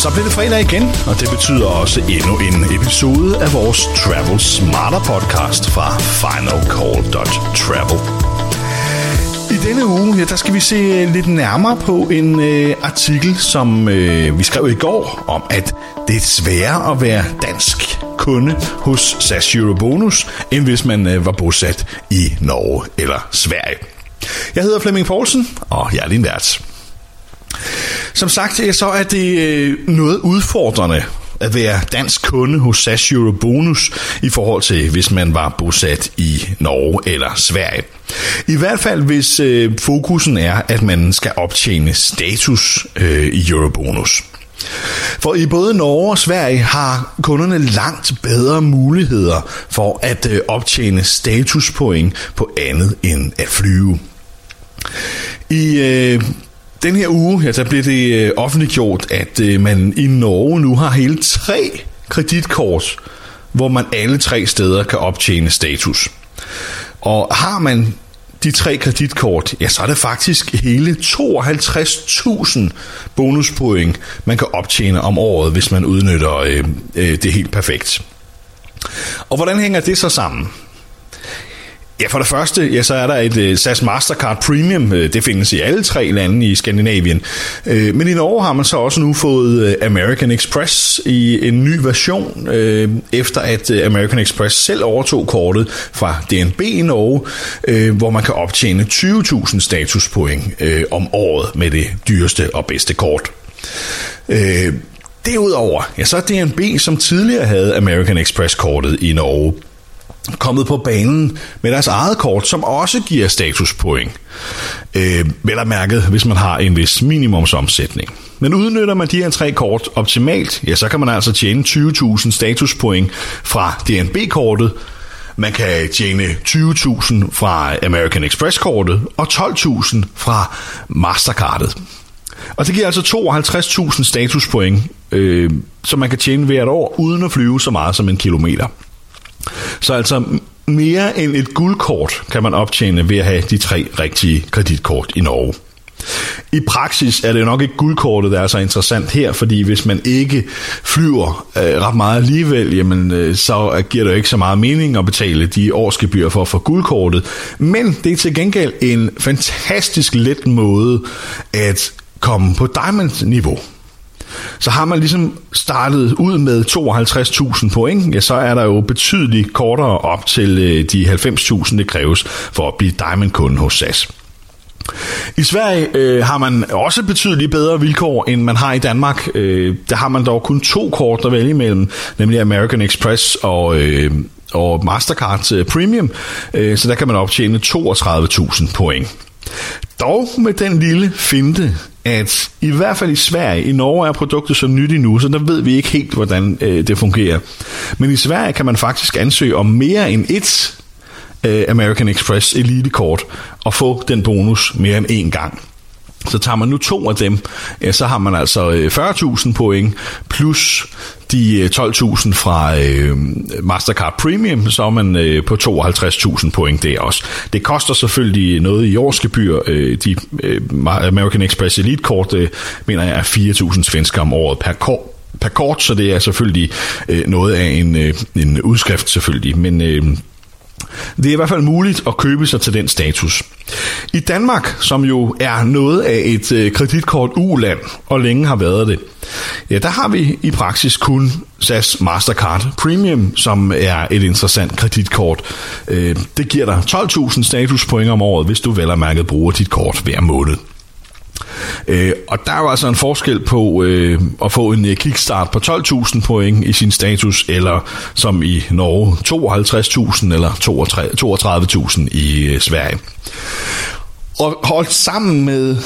Så bliver det fredag igen, og det betyder også endnu en episode af vores Travel Smarter podcast fra finalcall.travel. I denne uge, ja, der skal vi se lidt nærmere på en øh, artikel, som øh, vi skrev i går, om at det er sværere at være dansk kunde hos SAS Eurobonus, end hvis man øh, var bosat i Norge eller Sverige. Jeg hedder Flemming Poulsen, og jeg er din vært. Som sagt, øh, så er det øh, noget udfordrende at være dansk kunde hos SAS Eurobonus i forhold til, hvis man var bosat i Norge eller Sverige. I hvert fald, hvis øh, fokusen er, at man skal optjene status øh, i Eurobonus. For i både Norge og Sverige har kunderne langt bedre muligheder for at øh, optjene statuspoint på andet end at flyve. I øh, den her uge, ja, der bliver det øh, offentliggjort, at øh, man i Norge nu har hele tre kreditkort, hvor man alle tre steder kan optjene status. Og har man de tre kreditkort, ja, så er det faktisk hele 52.000 bonuspoint, man kan optjene om året, hvis man udnytter øh, øh, det helt perfekt. Og hvordan hænger det så sammen? Ja, for det første, ja, så er der et øh, SAS Mastercard Premium. Øh, det findes i alle tre lande i Skandinavien. Øh, men i Norge har man så også nu fået American Express i en ny version, efter at American Express selv overtog kortet fra DNB i Norge, hvor man kan optjene 20.000 statuspoint uh, om året med det dyreste og bedste kort. Derudover, ja, så er DNB, som tidligere havde American Express-kortet i Norge, kommet på banen med deres eget kort, som også giver statuspoint. Øh, vel at mærket, hvis man har en vis minimumsomsætning. Men udnytter man de her tre kort optimalt, ja, så kan man altså tjene 20.000 statuspoint fra DNB-kortet, man kan tjene 20.000 fra American Express-kortet og 12.000 fra Mastercardet. Og det giver altså 52.000 statuspoint, øh, som man kan tjene hvert år, uden at flyve så meget som en kilometer. Så altså mere end et guldkort kan man optjene ved at have de tre rigtige kreditkort i Norge. I praksis er det nok ikke guldkortet, der er så interessant her, fordi hvis man ikke flyver øh, ret meget alligevel, jamen, øh, så giver det jo ikke så meget mening at betale de årsgebyr for at få guldkortet. Men det er til gengæld en fantastisk let måde at komme på diamond-niveau så har man ligesom startet ud med 52.000 point, ja, så er der jo betydeligt kortere op til øh, de 90.000, det kræves for at blive Diamond-kunde hos SAS. I Sverige øh, har man også betydeligt bedre vilkår, end man har i Danmark. Øh, der har man dog kun to kort at vælge imellem, nemlig American Express og, øh, og Mastercard øh, Premium, øh, så der kan man optjene 32.000 point. Dog med den lille finte, at i hvert fald i Sverige, i Norge er produktet så nyt endnu, så der ved vi ikke helt, hvordan øh, det fungerer. Men i Sverige kan man faktisk ansøge om mere end et øh, American Express Elite-kort og få den bonus mere end én gang. Så tager man nu to af dem, ja, så har man altså øh, 40.000 point, plus de øh, 12.000 fra øh, Mastercard Premium, så er man øh, på 52.000 point der også. Det koster selvfølgelig noget i årsgebyr. Øh, de øh, American Express Elite-kort, øh, mener jeg, er 4.000 svensker om året per kort per kort, så det er selvfølgelig øh, noget af en, øh, en udskrift selvfølgelig, men øh, det er i hvert fald muligt at købe sig til den status. I Danmark, som jo er noget af et øh, kreditkort uland, og længe har været det, ja, der har vi i praksis kun SAS Mastercard Premium, som er et interessant kreditkort. Øh, det giver dig 12.000 statuspoint om året, hvis du vel og mærket bruger dit kort hver måned. Øh, og der var altså en forskel på øh, at få en øh, kickstart på 12.000 point i sin status, eller som i Norge 52.000 eller 32.000 i øh, Sverige. Og holdt sammen med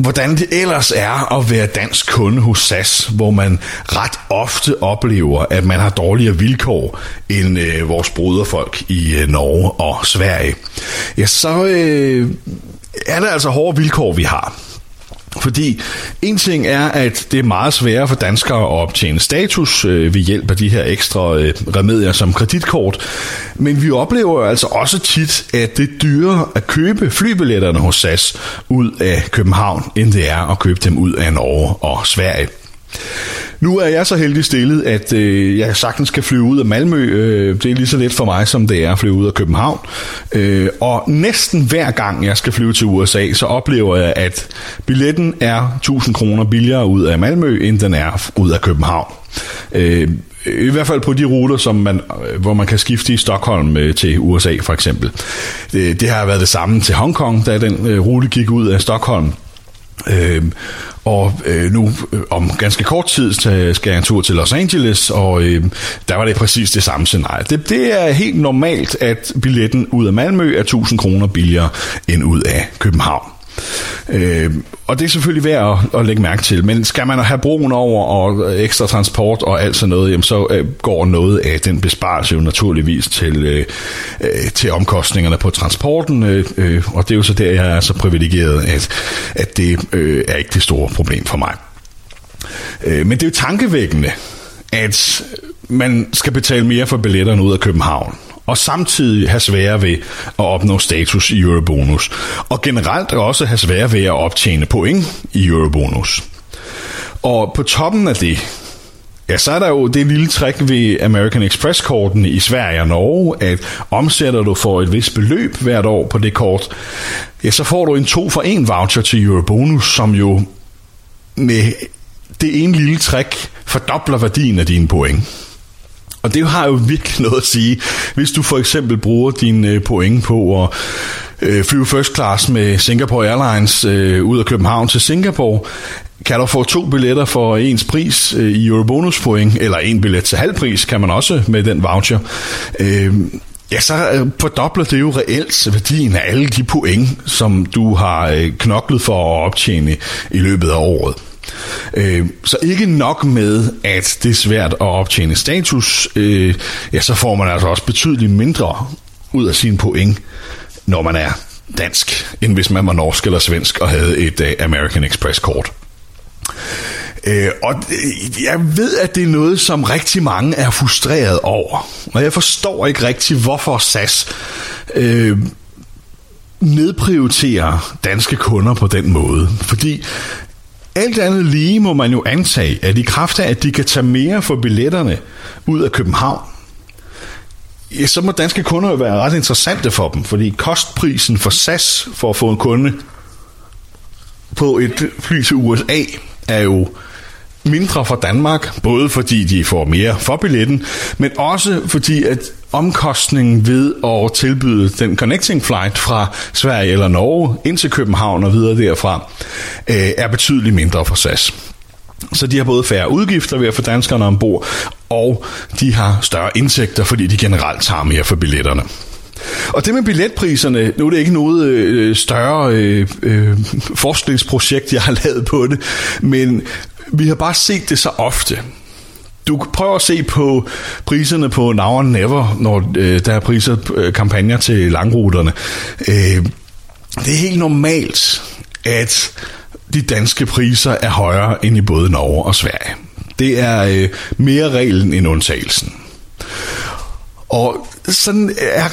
hvordan det ellers er at være dansk kunde hos SAS, hvor man ret ofte oplever, at man har dårligere vilkår end øh, vores broderfolk i øh, Norge og Sverige. Ja, så øh, er det altså hårde vilkår, vi har. Fordi en ting er, at det er meget sværere for danskere at optjene status øh, ved hjælp af de her ekstra øh, remedier som kreditkort. Men vi oplever altså også tit, at det er dyrere at købe flybilletterne hos SAS ud af København, end det er at købe dem ud af Norge og Sverige. Nu er jeg så heldig stillet, at øh, jeg sagtens kan flyve ud af Malmø. Øh, det er lige så let for mig, som det er at flyve ud af København. Øh, og næsten hver gang jeg skal flyve til USA, så oplever jeg, at billetten er 1000 kroner billigere ud af Malmø, end den er ud af København. Øh, i hvert fald på de ruter, som man, øh, hvor man kan skifte i Stockholm øh, til USA for eksempel. Det, det har været det samme til Hongkong, da den øh, rute gik ud af Stockholm. Øh, og øh, nu øh, om ganske kort tid skal jeg en tur til Los Angeles, og øh, der var det præcis det samme scenarie. Det, det er helt normalt, at billetten ud af Malmø er 1000 kroner billigere end ud af København. Øh, og det er selvfølgelig værd at, at lægge mærke til, men skal man have broen over og øh, ekstra transport og alt sådan noget, jamen så øh, går noget af den besparelse jo naturligvis til, øh, øh til omkostningerne på transporten, øh, øh, og det er jo så der, jeg er så privilegeret, at, at det øh, er ikke det store problem for mig. Øh, men det er jo tankevækkende, at man skal betale mere for billetterne ud af København og samtidig have svære ved at opnå status i Eurobonus, og generelt også have svære ved at optjene point i Eurobonus. Og på toppen af det, Ja, så er der jo det lille trick ved American Express-kortene i Sverige og Norge, at omsætter du for et vist beløb hvert år på det kort, ja, så får du en to for en voucher til Eurobonus, som jo med det ene lille trick fordobler værdien af dine point. Og det har jo virkelig noget at sige, hvis du for eksempel bruger dine øh, point på at øh, flyve first class med Singapore Airlines øh, ud af København til Singapore, kan du få to billetter for ens pris øh, i Eurobonus point, eller en billet til halv pris kan man også med den voucher. Øh, Ja, så øh, fordobler det jo reelt værdien af alle de point, som du har øh, knoklet for at optjene i løbet af året. Øh, så ikke nok med, at det er svært at optjene status, øh, ja, så får man altså også betydeligt mindre ud af sine point, når man er dansk, end hvis man var norsk eller svensk og havde et uh, American Express-kort. Øh, og øh, jeg ved, at det er noget, som rigtig mange er frustreret over. Og jeg forstår ikke rigtig, hvorfor SAS øh, nedprioriterer danske kunder på den måde. Fordi alt andet lige må man jo antage, at i kraft af, at de kan tage mere for billetterne ud af København, ja, så må danske kunder jo være ret interessante for dem, fordi kostprisen for SAS for at få en kunde på et fly til USA er jo mindre for Danmark, både fordi de får mere for billetten, men også fordi at omkostningen ved at tilbyde den connecting flight fra Sverige eller Norge ind til København og videre derfra, øh, er betydeligt mindre for SAS. Så de har både færre udgifter ved at få danskerne ombord, og de har større indtægter, fordi de generelt tager mere for billetterne. Og det med billetpriserne, nu er det ikke noget øh, større øh, øh, forskningsprojekt, jeg har lavet på det, men vi har bare set det så ofte. Du prøver at se på priserne på Now or Never, når øh, der er priser øh, kampagner til langruterne. Øh, det er helt normalt, at de danske priser er højere end i både Norge og Sverige. Det er øh, mere reglen end undtagelsen. Og sådan er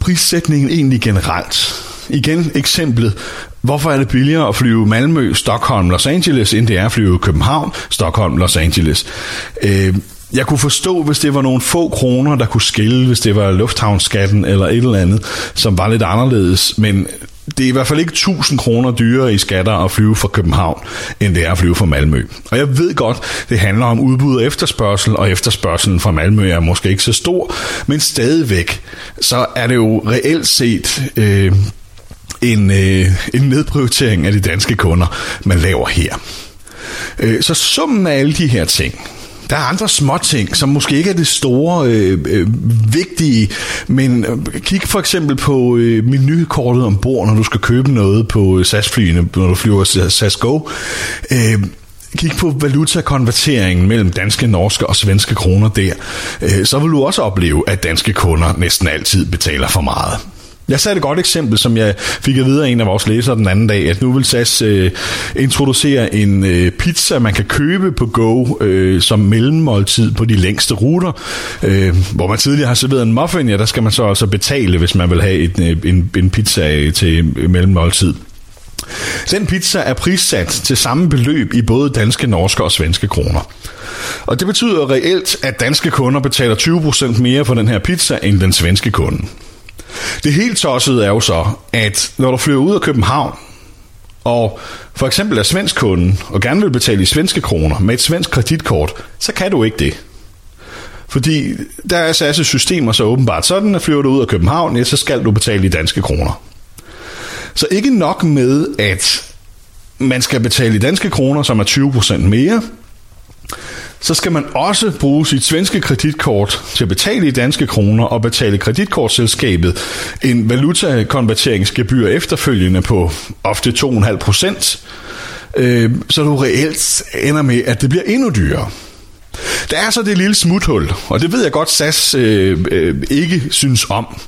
prissætningen egentlig generelt. Igen eksemplet. Hvorfor er det billigere at flyve Malmø, Stockholm, Los Angeles, end det er at flyve København, Stockholm, Los Angeles? Øh, jeg kunne forstå, hvis det var nogle få kroner, der kunne skille, hvis det var lufthavnsskatten eller et eller andet, som var lidt anderledes, men det er i hvert fald ikke 1000 kroner dyrere i skatter at flyve fra København, end det er at flyve fra Malmø. Og jeg ved godt, det handler om udbud og efterspørgsel, og efterspørgselen fra Malmø er måske ikke så stor, men stadigvæk, så er det jo reelt set øh, en, øh, en nedprioritering af de danske kunder, man laver her. Øh, så summen af alle de her ting, der er andre små ting, som måske ikke er det store øh, øh, vigtige, men øh, kig for eksempel på øh, menukortet ombord, når du skal købe noget på øh, SAS-flyene, når du flyver SAS Go. Øh, kig på valutakonverteringen mellem danske, norske og svenske kroner der, øh, så vil du også opleve, at danske kunder næsten altid betaler for meget. Jeg sagde et godt eksempel, som jeg fik at vide af en af vores læsere den anden dag, at nu vil SAS øh, introducere en øh, pizza, man kan købe på Go øh, som mellemmåltid på de længste ruter. Øh, hvor man tidligere har serveret en muffin, ja, der skal man så også betale, hvis man vil have et, øh, en, en pizza øh, til mellemmåltid. Den pizza er prissat til samme beløb i både danske, norske og svenske kroner. Og det betyder reelt, at danske kunder betaler 20% mere for den her pizza end den svenske kunde. Det helt tossede er jo så, at når du flyver ud af København, og for eksempel er svensk kunden, og gerne vil betale i svenske kroner med et svensk kreditkort, så kan du ikke det. Fordi der er SAS' altså systemer så åbenbart sådan, at flyver du ud af København, ja, så skal du betale i danske kroner. Så ikke nok med, at man skal betale i danske kroner, som er 20% mere, så skal man også bruge sit svenske kreditkort til at betale i danske kroner og betale kreditkortselskabet en valutakonverteringsgebyr efterfølgende på ofte 2,5 procent, øh, så du reelt ender med, at det bliver endnu dyrere. Der er så det lille smuthul, og det ved jeg godt, SAS øh, øh, ikke synes om.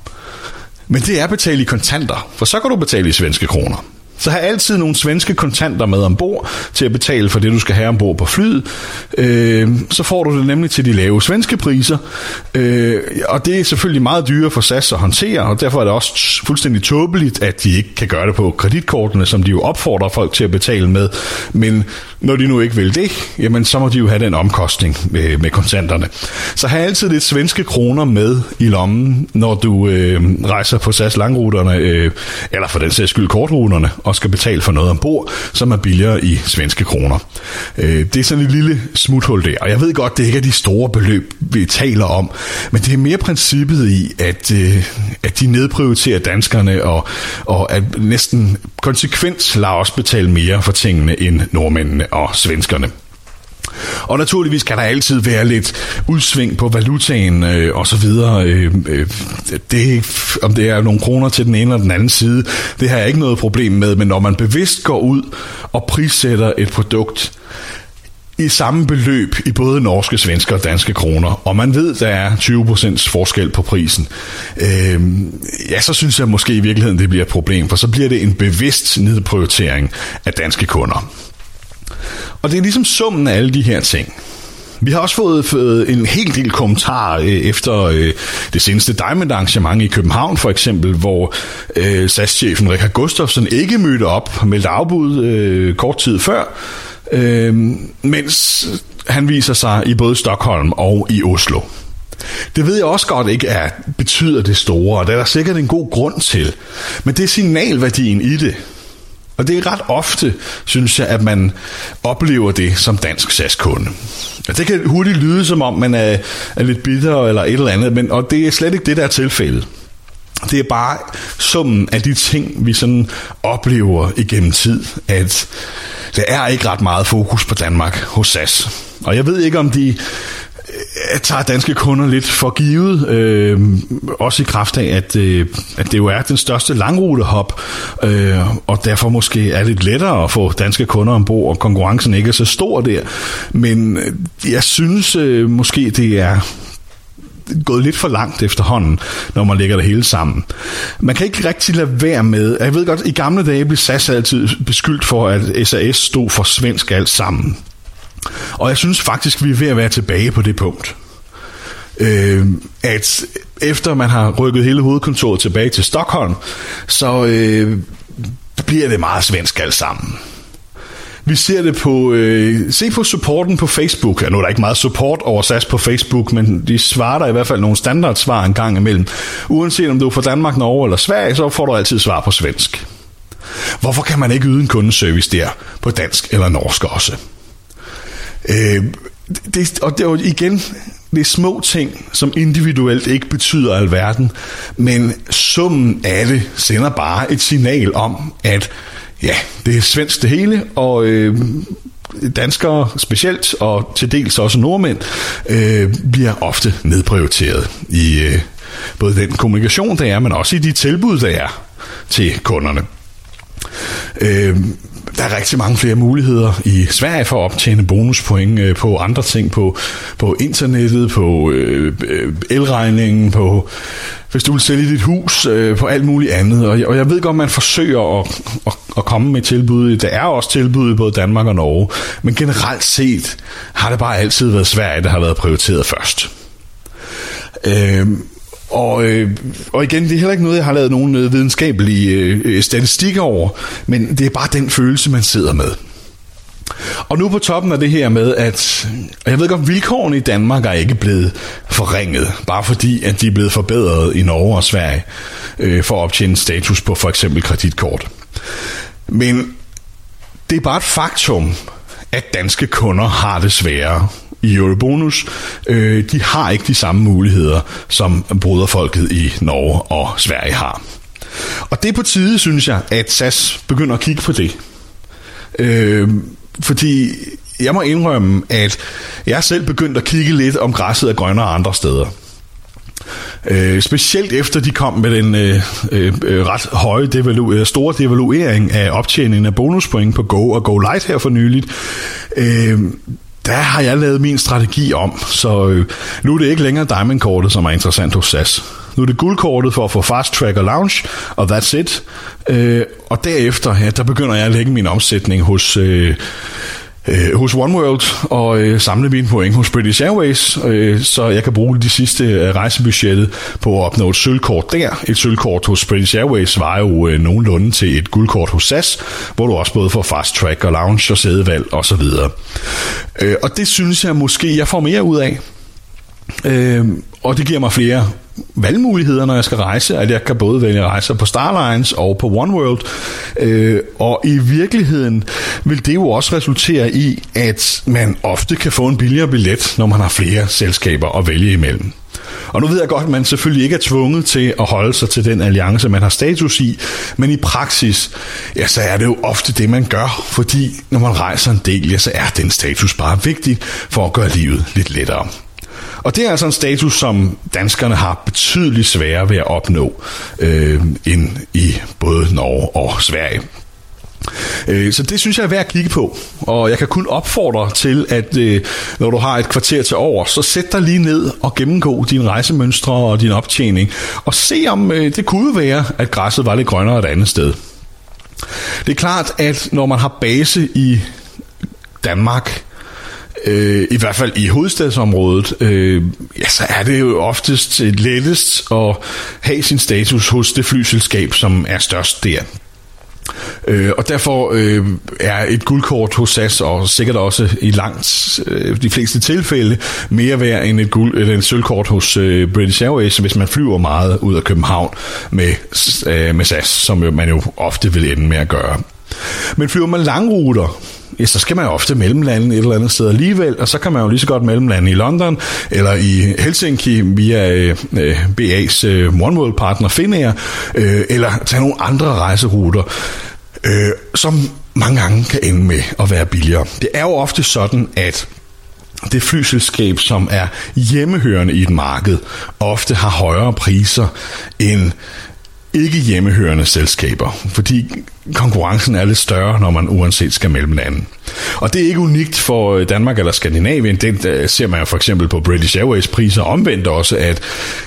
Men det er at betale i kontanter, for så kan du betale i svenske kroner. Så have altid nogle svenske kontanter med ombord til at betale for det, du skal have ombord på flyet. Øh, så får du det nemlig til de lave svenske priser. Øh, og det er selvfølgelig meget dyrere for SAS at håndtere, og derfor er det også fuldstændig tåbeligt, at de ikke kan gøre det på kreditkortene, som de jo opfordrer folk til at betale med. Men når de nu ikke vil det, jamen så må de jo have den omkostning med, med kontanterne. Så have altid lidt svenske kroner med i lommen, når du øh, rejser på SAS langruterne, øh, eller for den sags skyld kortruterne, og skal betale for noget ombord, som er billigere i svenske kroner. Øh, det er sådan et lille smuthul der, og jeg ved godt, det ikke er de store beløb, vi taler om, men det er mere princippet i, at, øh, at de nedprioriterer danskerne, og, og at næsten konsekvent lader os betale mere for tingene end nordmændene og svenskerne. Og naturligvis kan der altid være lidt udsving på valutaen øh, og så videre. Øh, øh, det, om det er nogle kroner til den ene eller den anden side, det har jeg ikke noget problem med. Men når man bevidst går ud og prissætter et produkt, i samme beløb i både norske, svenske og danske kroner, og man ved, der er 20% forskel på prisen, øh, ja, så synes jeg måske i virkeligheden, det bliver et problem, for så bliver det en bevidst nedprioritering af danske kunder. Og det er ligesom summen af alle de her ting. Vi har også fået, en hel del kommentarer øh, efter øh, det seneste Diamond arrangement i København for eksempel, hvor øh, SAS-chefen Richard Gustafsson ikke mødte op, meldte afbud kort tid før, mens han viser sig i både Stockholm og i Oslo. Det ved jeg også godt ikke er, betyder det store, og det er der sikkert en god grund til. Men det er signalværdien i det. Og det er ret ofte, synes jeg, at man oplever det som dansk SAS-kunde. Og det kan hurtigt lyde som om, man er, er lidt bitter eller et eller andet, men, og det er slet ikke det, der er tilfældet. Det er bare summen af de ting, vi sådan oplever igennem tid, at der er ikke ret meget fokus på Danmark hos SAS. Og jeg ved ikke, om de tager danske kunder lidt for givet, øh, også i kraft af, at, øh, at det jo er den største langrutehop, øh, og derfor måske er det lidt lettere at få danske kunder ombord, og konkurrencen ikke er så stor der. Men øh, jeg synes øh, måske, det er gået lidt for langt efterhånden, når man lægger det hele sammen. Man kan ikke rigtig lade være med, jeg ved godt, i gamle dage blev SAS altid beskyldt for, at SAS stod for svensk alt sammen. Og jeg synes faktisk, vi er ved at være tilbage på det punkt. Øh, at efter man har rykket hele hovedkontoret tilbage til Stockholm, så øh, bliver det meget svensk alt sammen. Vi ser det på, øh, se på supporten på Facebook. Ja, nu er der ikke meget support over SAS på Facebook, men de svarer der i hvert fald nogle standardsvar en gang imellem. Uanset om du er fra Danmark, Norge eller Sverige, så får du altid svar på svensk. Hvorfor kan man ikke yde en kundeservice der på dansk eller norsk også? Øh, det, og det er jo igen, det er små ting, som individuelt ikke betyder alverden, men summen af det sender bare et signal om, at ja, det er svensk det hele, og øh, danskere specielt, og til dels også nordmænd, øh, bliver ofte nedprioriteret i øh, både den kommunikation, der er, men også i de tilbud, der er til kunderne. Øh, der er rigtig mange flere muligheder i Sverige for at optjene bonuspoint øh, på andre ting, på, på internettet, på øh, øh, elregningen, på hvis du vil sælge dit hus øh, på alt muligt andet. Og jeg, og jeg ved godt, man forsøger at, at, at komme med tilbud. Der er også tilbud i både Danmark og Norge. Men generelt set har det bare altid været Sverige, der har været prioriteret først. Øh, og, øh, og igen, det er heller ikke noget, jeg har lavet nogen øh, videnskabelige øh, øh, statistikker over, men det er bare den følelse, man sidder med. Og nu på toppen af det her med, at og jeg ved godt, vilkårene i Danmark er ikke blevet forringet, bare fordi, at de er blevet forbedret i Norge og Sverige øh, for at optjene status på for eksempel kreditkort. Men det er bare et faktum, at danske kunder har det sværere i Eurobonus. Øh, de har ikke de samme muligheder, som broderfolket i Norge og Sverige har. Og det er på tide, synes jeg, at SAS begynder at kigge på det. Øh, fordi jeg må indrømme, at jeg er selv begyndt at kigge lidt om græsset er grønnere andre steder. Øh, specielt efter de kom med den øh, øh, øh ret høje devalu- store devaluering af optjeningen af bonuspoint på Go og Go Light her for nyligt. Øh, der har jeg lavet min strategi om, så øh, nu er det ikke længere Diamond-kortet, som er interessant hos SAS. Nu er det guldkortet for at få Fast Track og Lounge, og that's it. Øh, og derefter, ja, der begynder jeg at lægge min omsætning hos... Øh, øh, hos OneWorld og øh, samle mine point hos British Airways, øh, så jeg kan bruge de sidste øh, rejsebudgettet på at opnå et sølvkort der. Et sølvkort hos British Airways var jo øh, nogenlunde til et guldkort hos SAS, hvor du også både får fast track og lounge og sædevalg osv. Øh, og det synes jeg måske, jeg får mere ud af. Øh, og det giver mig flere valgmuligheder, når jeg skal rejse, at jeg kan både vælge rejser på Starlines og på OneWorld. Øh, og i virkeligheden vil det jo også resultere i, at man ofte kan få en billigere billet, når man har flere selskaber at vælge imellem. Og nu ved jeg godt, at man selvfølgelig ikke er tvunget til at holde sig til den alliance, man har status i, men i praksis, ja, så er det jo ofte det, man gør, fordi når man rejser en del, ja, så er den status bare vigtig for at gøre livet lidt lettere. Og det er altså en status, som danskerne har betydeligt sværere ved at opnå øh, end i både Norge og Sverige. Øh, så det synes jeg er værd at kigge på, og jeg kan kun opfordre til, at øh, når du har et kvarter til over, så sæt dig lige ned og gennemgå dine rejsemønstre og din optjening, og se om øh, det kunne være, at græsset var lidt grønnere et andet sted. Det er klart, at når man har base i Danmark, øh, i hvert fald i hovedstadsområdet, øh, ja, så er det jo oftest lettest at have sin status hos det flyselskab, som er størst der. Øh, og derfor øh, er et guldkort hos SAS, og sikkert også i langt øh, de fleste tilfælde, mere værd end et, guld, eller et sølvkort hos øh, British Airways, hvis man flyver meget ud af København med, øh, med SAS, som man jo ofte vil ende med at gøre. Men flyver man langruter, ja, så skal man jo ofte mellemlande et eller andet sted alligevel, og så kan man jo lige så godt mellemlande i London eller i Helsinki via øh, BA's øh, øh OneWorld partner Finnair, øh, eller tage nogle andre rejseruter, øh, som mange gange kan ende med at være billigere. Det er jo ofte sådan, at det flyselskab, som er hjemmehørende i et marked, ofte har højere priser end ikke hjemmehørende selskaber, fordi konkurrencen er lidt større, når man uanset skal mellem lande. Og det er ikke unikt for øh, Danmark eller Skandinavien. Det øh, ser man jo for eksempel på British Airways priser omvendt også, at,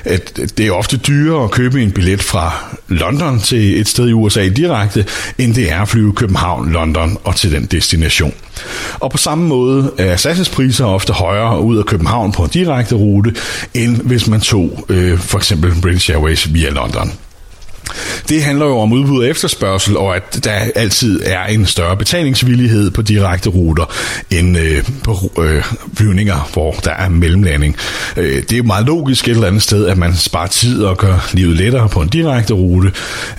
at det er ofte dyrere at købe en billet fra London til et sted i USA direkte, end det er at flyve København, London og til den destination. Og på samme måde er SAS' priser ofte højere ud af København på en direkte rute, end hvis man tog øh, for eksempel British Airways via London. Det handler jo om udbud og efterspørgsel, og at der altid er en større betalingsvillighed på direkte ruter end øh, på øh, flyvninger, hvor der er mellemlanding. Øh, det er jo meget logisk et eller andet sted, at man sparer tid og gør livet lettere på en direkte rute,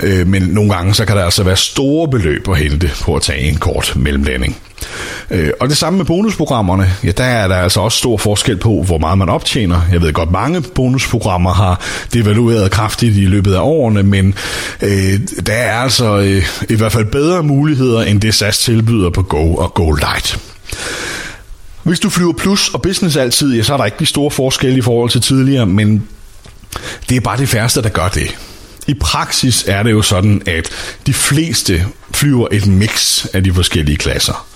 øh, men nogle gange så kan der altså være store beløb at hente på at tage en kort mellemlanding. Øh, og det samme med bonusprogrammerne. Ja, der er der altså også stor forskel på, hvor meget man optjener. Jeg ved godt, mange bonusprogrammer har devalueret kraftigt i løbet af årene, men øh, der er altså øh, i hvert fald bedre muligheder, end det SAS tilbyder på Go og Go Light. Hvis du flyver plus og business altid, ja, så er der ikke de store forskelle i forhold til tidligere, men det er bare det færreste, der gør det. I praksis er det jo sådan, at de fleste flyver et mix af de forskellige klasser.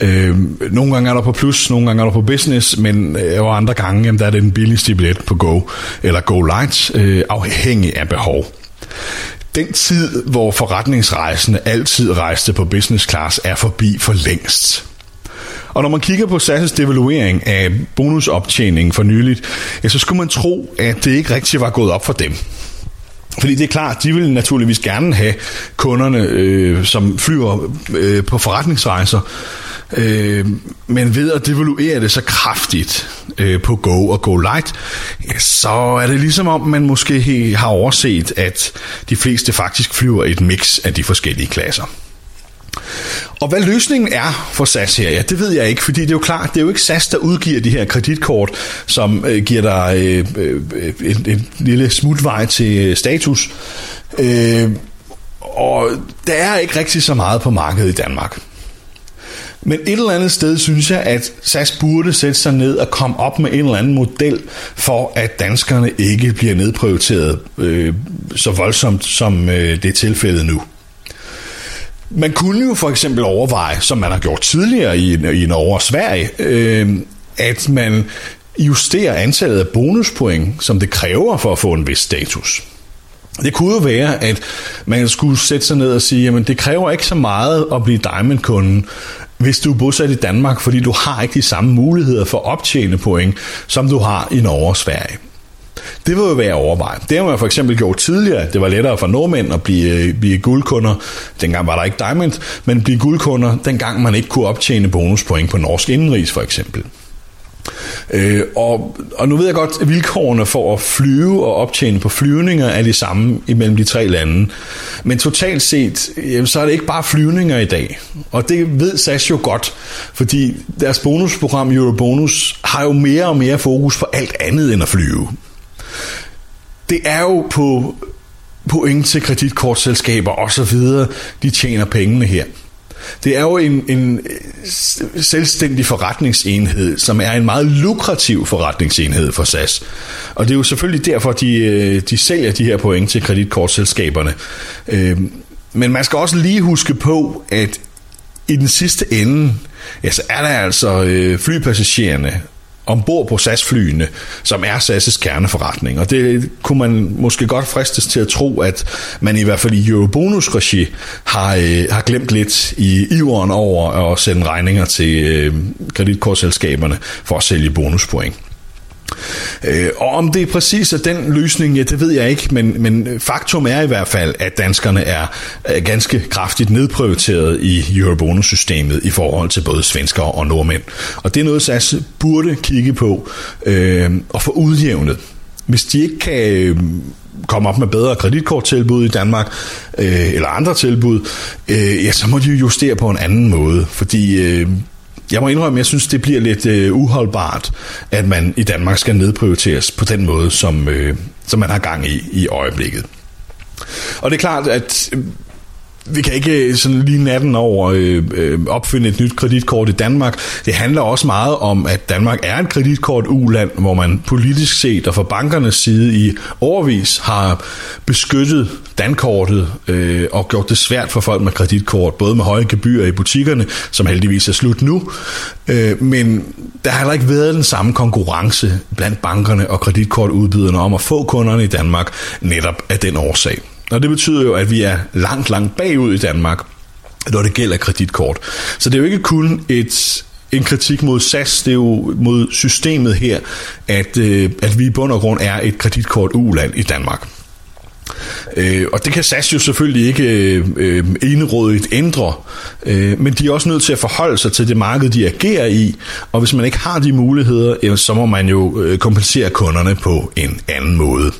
Øh, nogle gange er der på plus, nogle gange er der på business, men øh, og andre gange jamen, der er det den billigste billet på Go eller Go Light, øh, afhængig af behov. Den tid, hvor forretningsrejsende altid rejste på business class, er forbi for længst. Og når man kigger på SAS' devaluering af bonusoptjeningen for nyligt, ja, så skulle man tro, at det ikke rigtig var gået op for dem. Fordi det er klart, de vil naturligvis gerne have kunderne, øh, som flyver øh, på forretningsrejser, øh, men ved at devaluere det så kraftigt øh, på Go og Go Light, ja, så er det ligesom om, man måske har overset, at de fleste faktisk flyver et mix af de forskellige klasser. Og hvad løsningen er for SAS her, ja, det ved jeg ikke, fordi det er jo klart, det er jo ikke SAS, der udgiver de her kreditkort, som øh, giver dig øh, øh, en, en lille smutvej til øh, status. Øh, og der er ikke rigtig så meget på markedet i Danmark. Men et eller andet sted synes jeg, at SAS burde sætte sig ned og komme op med en eller anden model for, at danskerne ikke bliver nedprioriteret øh, så voldsomt, som øh, det er tilfældet nu. Man kunne jo for eksempel overveje, som man har gjort tidligere i, i Norge og Sverige, øh, at man justerer antallet af bonuspoint, som det kræver for at få en vis status. Det kunne jo være, at man skulle sætte sig ned og sige, at det kræver ikke så meget at blive Diamond-kunden, hvis du er bosat i Danmark, fordi du har ikke de samme muligheder for at optjene point, som du har i Norge og Sverige. Det vil jo være overvejet. Det har man for eksempel gjort tidligere. Det var lettere for nordmænd at blive, øh, blive guldkunder. Dengang var der ikke Diamond, men blive guldkunder, dengang man ikke kunne optjene bonuspoint på norsk indenrigs for eksempel. Øh, og, og nu ved jeg godt, at vilkårene for at flyve og optjene på flyvninger er de samme imellem de tre lande. Men totalt set, jamen, så er det ikke bare flyvninger i dag. Og det ved SAS jo godt, fordi deres bonusprogram Eurobonus har jo mere og mere fokus på alt andet end at flyve det er jo på point til kreditkortselskaber og så videre, de tjener pengene her. Det er jo en, en øh, selvstændig forretningsenhed, som er en meget lukrativ forretningsenhed for SAS. Og det er jo selvfølgelig derfor, de, øh, de sælger de her point til kreditkortselskaberne. Øhm, men man skal også lige huske på, at i den sidste ende, ja, så er der altså øh, flypassagererne, ombord på SAS-flyene, som er SAS' kerneforretning. Og det kunne man måske godt fristes til at tro, at man i hvert fald i Eurobonus-regi har, øh, har glemt lidt i iveren over at sende regninger til øh, kreditkortselskaberne for at sælge bonuspoint. Øh, og om det er præcis er den løsning, ja, det ved jeg ikke, men, men faktum er i hvert fald, at danskerne er, ganske kraftigt nedprioriteret i Eurobonus-systemet i forhold til både svensker og nordmænd. Og det er noget, SAS burde kigge på øh, og få udjævnet. Hvis de ikke kan øh, komme op med bedre kreditkorttilbud i Danmark, øh, eller andre tilbud, øh, ja, så må de jo justere på en anden måde, fordi øh, jeg må indrømme, jeg synes, det bliver lidt øh, uholdbart, at man i Danmark skal nedprioriteres på den måde, som, øh, som man har gang i i øjeblikket. Og det er klart, at vi kan ikke øh, sådan lige natten over øh, øh, opfinde et nyt kreditkort i Danmark. Det handler også meget om, at Danmark er et kreditkort uland, hvor man politisk set og fra bankernes side i overvis har beskyttet dankortet øh, og gjort det svært for folk med kreditkort, både med høje gebyrer i butikkerne, som heldigvis er slut nu, øh, men der har heller ikke været den samme konkurrence blandt bankerne og kreditkortudbyderne om at få kunderne i Danmark netop af den årsag. Og det betyder jo, at vi er langt, langt bagud i Danmark, når det gælder kreditkort. Så det er jo ikke kun et, en kritik mod SAS, det er jo mod systemet her, at, øh, at vi i bund og grund er et kreditkort uland i Danmark. Øh, og det kan SAS jo selvfølgelig ikke øh, øh enerådigt ændre, øh, men de er også nødt til at forholde sig til det marked, de agerer i, og hvis man ikke har de muligheder, øh, så må man jo øh, kompensere kunderne på en anden måde.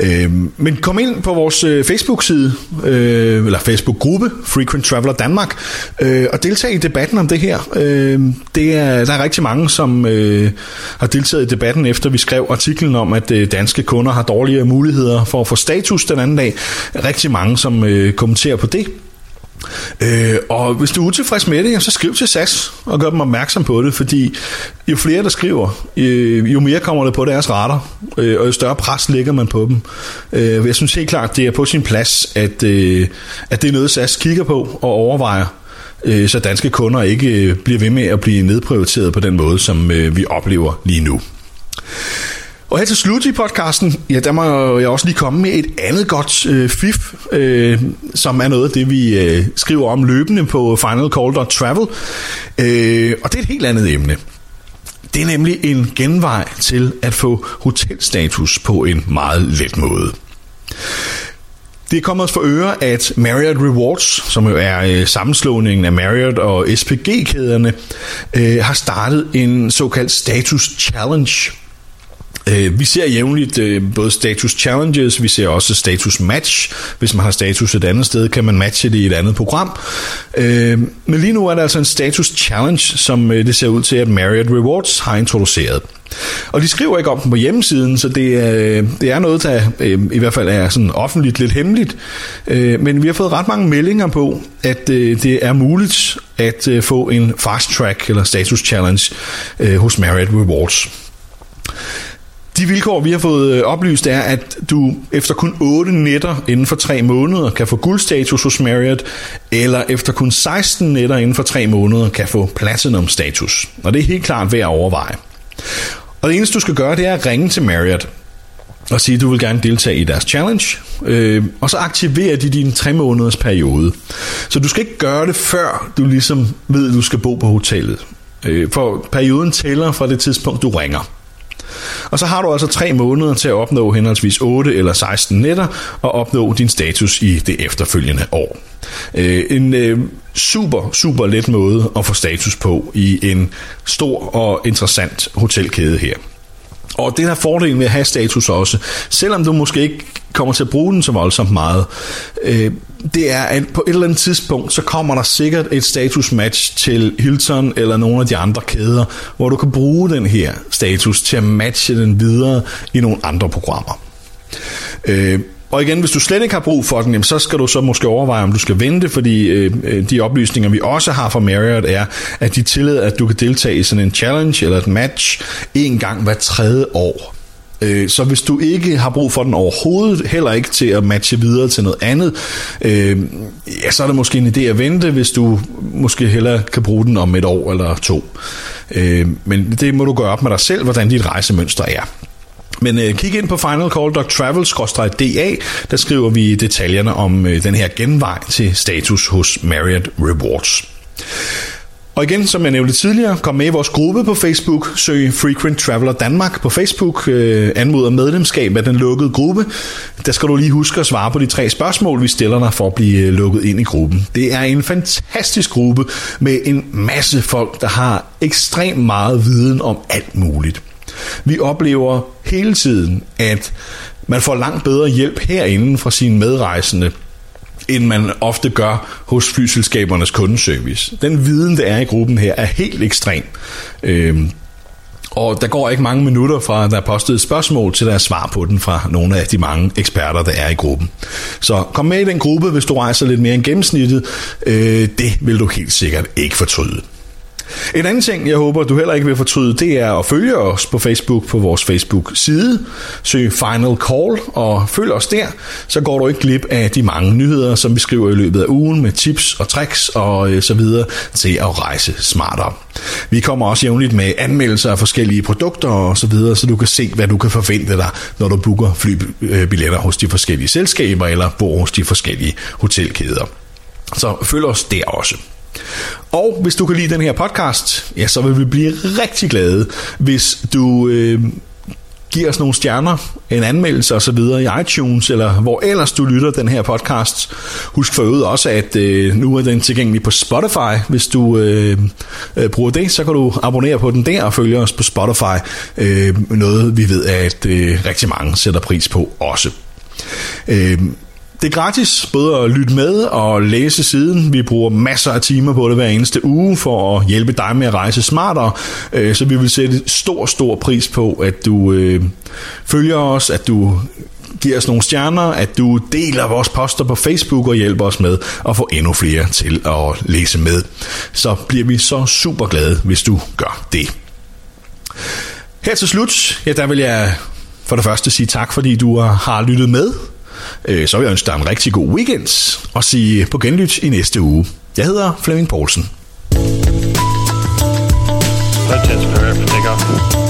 Øh, men kom ind på vores øh, Facebook-side, øh, eller Facebook-gruppe, Frequent Traveler Danmark, øh, og deltag i debatten om det her. Øh, det er, der er rigtig mange, som øh, har deltaget i debatten, efter vi skrev artiklen om, at øh, danske kunder har dårligere muligheder for at få status den anden dag. Rigtig mange, som øh, kommenterer på det. Øh, og hvis du er utilfreds med det, så skriv til SAS og gør dem opmærksom på det, fordi jo flere der skriver, øh, jo mere kommer det på deres radar, øh, og jo større pres lægger man på dem. Øh, jeg synes helt klart, det er på sin plads, at, øh, at det er noget SAS kigger på og overvejer, øh, så danske kunder ikke øh, bliver ved med at blive nedprioriteret på den måde, som øh, vi oplever lige nu. Og her til slut i podcasten, ja, der må jeg også lige komme med et andet godt øh, fif, øh, som er noget af det, vi øh, skriver om løbende på finalcall.travel. Øh, og det er et helt andet emne. Det er nemlig en genvej til at få hotelstatus på en meget let måde. Det er kommet os for øre, at Marriott Rewards, som jo er øh, sammenslåningen af Marriott og SPG-kæderne, øh, har startet en såkaldt status challenge. Øh, vi ser jævnligt øh, både status challenges, vi ser også status match. Hvis man har status et andet sted, kan man matche det i et andet program. Øh, men lige nu er der altså en status challenge, som øh, det ser ud til, at Marriott Rewards har introduceret. Og de skriver ikke om den på hjemmesiden, så det det er noget, der øh, i hvert fald er sådan offentligt lidt hemmeligt. Øh, men vi har fået ret mange meldinger på, at det er muligt at få en fast track eller status challenge hos Marriott Rewards. De vilkår, vi har fået øh, oplyst, er, at du efter kun 8 nætter inden for 3 måneder kan få guldstatus hos Marriott, eller efter kun 16 nætter inden for 3 måneder kan få platinum-status. Og det er helt klart værd at overveje. Og det eneste, du skal gøre, det er at ringe til Marriott og sige, at du vil gerne deltage i deres challenge, øh, og så aktiverer de din 3 måneders periode. Så du skal ikke gøre det, før du ligesom ved, at du skal bo på hotellet. Øh, for perioden tæller fra det tidspunkt, du ringer. Og så har du altså tre måneder til at opnå henholdsvis 8 eller 16 nætter og opnå din status i det efterfølgende år. Øh, en øh, super, super let måde at få status på i en stor og interessant hotelkæde her. Og det er fordelen ved at have status også, selvom du måske ikke kommer til at bruge den så voldsomt meget, øh, det er, at på et eller andet tidspunkt, så kommer der sikkert et status match til Hilton eller nogle af de andre kæder, hvor du kan bruge den her status til at matche den videre i nogle andre programmer. Øh, og igen, hvis du slet ikke har brug for den, jamen, så skal du så måske overveje, om du skal vente, fordi øh, øh, de oplysninger, vi også har fra Marriott, er, at de tillader, at du kan deltage i sådan en challenge eller et match en gang hver tredje år. Øh, så hvis du ikke har brug for den overhovedet, heller ikke til at matche videre til noget andet, øh, ja, så er det måske en idé at vente, hvis du måske hellere kan bruge den om et år eller to. Øh, men det må du gøre op med dig selv, hvordan dit rejsemønster er. Men øh, kig ind på finalcall.travel-da, der skriver vi detaljerne om øh, den her genvej til status hos Marriott Rewards. Og igen, som jeg nævnte tidligere, kom med i vores gruppe på Facebook, søg Frequent Traveler Danmark på Facebook, øh, anmoder medlemskab af den lukkede gruppe. Der skal du lige huske at svare på de tre spørgsmål, vi stiller dig for at blive øh, lukket ind i gruppen. Det er en fantastisk gruppe med en masse folk, der har ekstremt meget viden om alt muligt. Vi oplever hele tiden, at man får langt bedre hjælp herinde fra sine medrejsende, end man ofte gør hos flyselskabernes kundeservice. Den viden, der er i gruppen her, er helt ekstrem. Øhm, og der går ikke mange minutter fra, der er postet et spørgsmål, til der er svar på den fra nogle af de mange eksperter, der er i gruppen. Så kom med i den gruppe, hvis du rejser lidt mere end gennemsnittet. Øh, det vil du helt sikkert ikke fortryde. En anden ting, jeg håber, du heller ikke vil fortryde, det er at følge os på Facebook på vores Facebook-side. Søg Final Call og følg os der, så går du ikke glip af de mange nyheder, som vi skriver i løbet af ugen med tips og tricks og øh, så videre til at rejse smartere. Vi kommer også jævnligt med anmeldelser af forskellige produkter og så videre, så du kan se, hvad du kan forvente dig, når du booker flybilletter øh, hos de forskellige selskaber eller bor hos de forskellige hotelkæder. Så følg os der også. Og hvis du kan lide den her podcast, ja, så vil vi blive rigtig glade, hvis du øh, giver os nogle stjerner, en anmeldelse og så videre i iTunes, eller hvor ellers du lytter den her podcast. Husk for øvrigt også, at øh, nu er den tilgængelig på Spotify. Hvis du øh, øh, bruger det, så kan du abonnere på den der og følge os på Spotify. Øh, noget vi ved, at øh, rigtig mange sætter pris på også. Øh, det er gratis både at lytte med og læse siden. Vi bruger masser af timer på det hver eneste uge for at hjælpe dig med at rejse smartere. Øh, så vi vil sætte stor, stor pris på, at du øh, følger os, at du giver os nogle stjerner, at du deler vores poster på Facebook og hjælper os med at få endnu flere til at læse med. Så bliver vi så super glade, hvis du gør det. Her til slut, ja, der vil jeg for det første sige tak, fordi du har lyttet med. Øh, så vil jeg ønske dig en rigtig god weekend, og sige på genlyt i næste uge. Jeg hedder Flemming Poulsen. Let's just for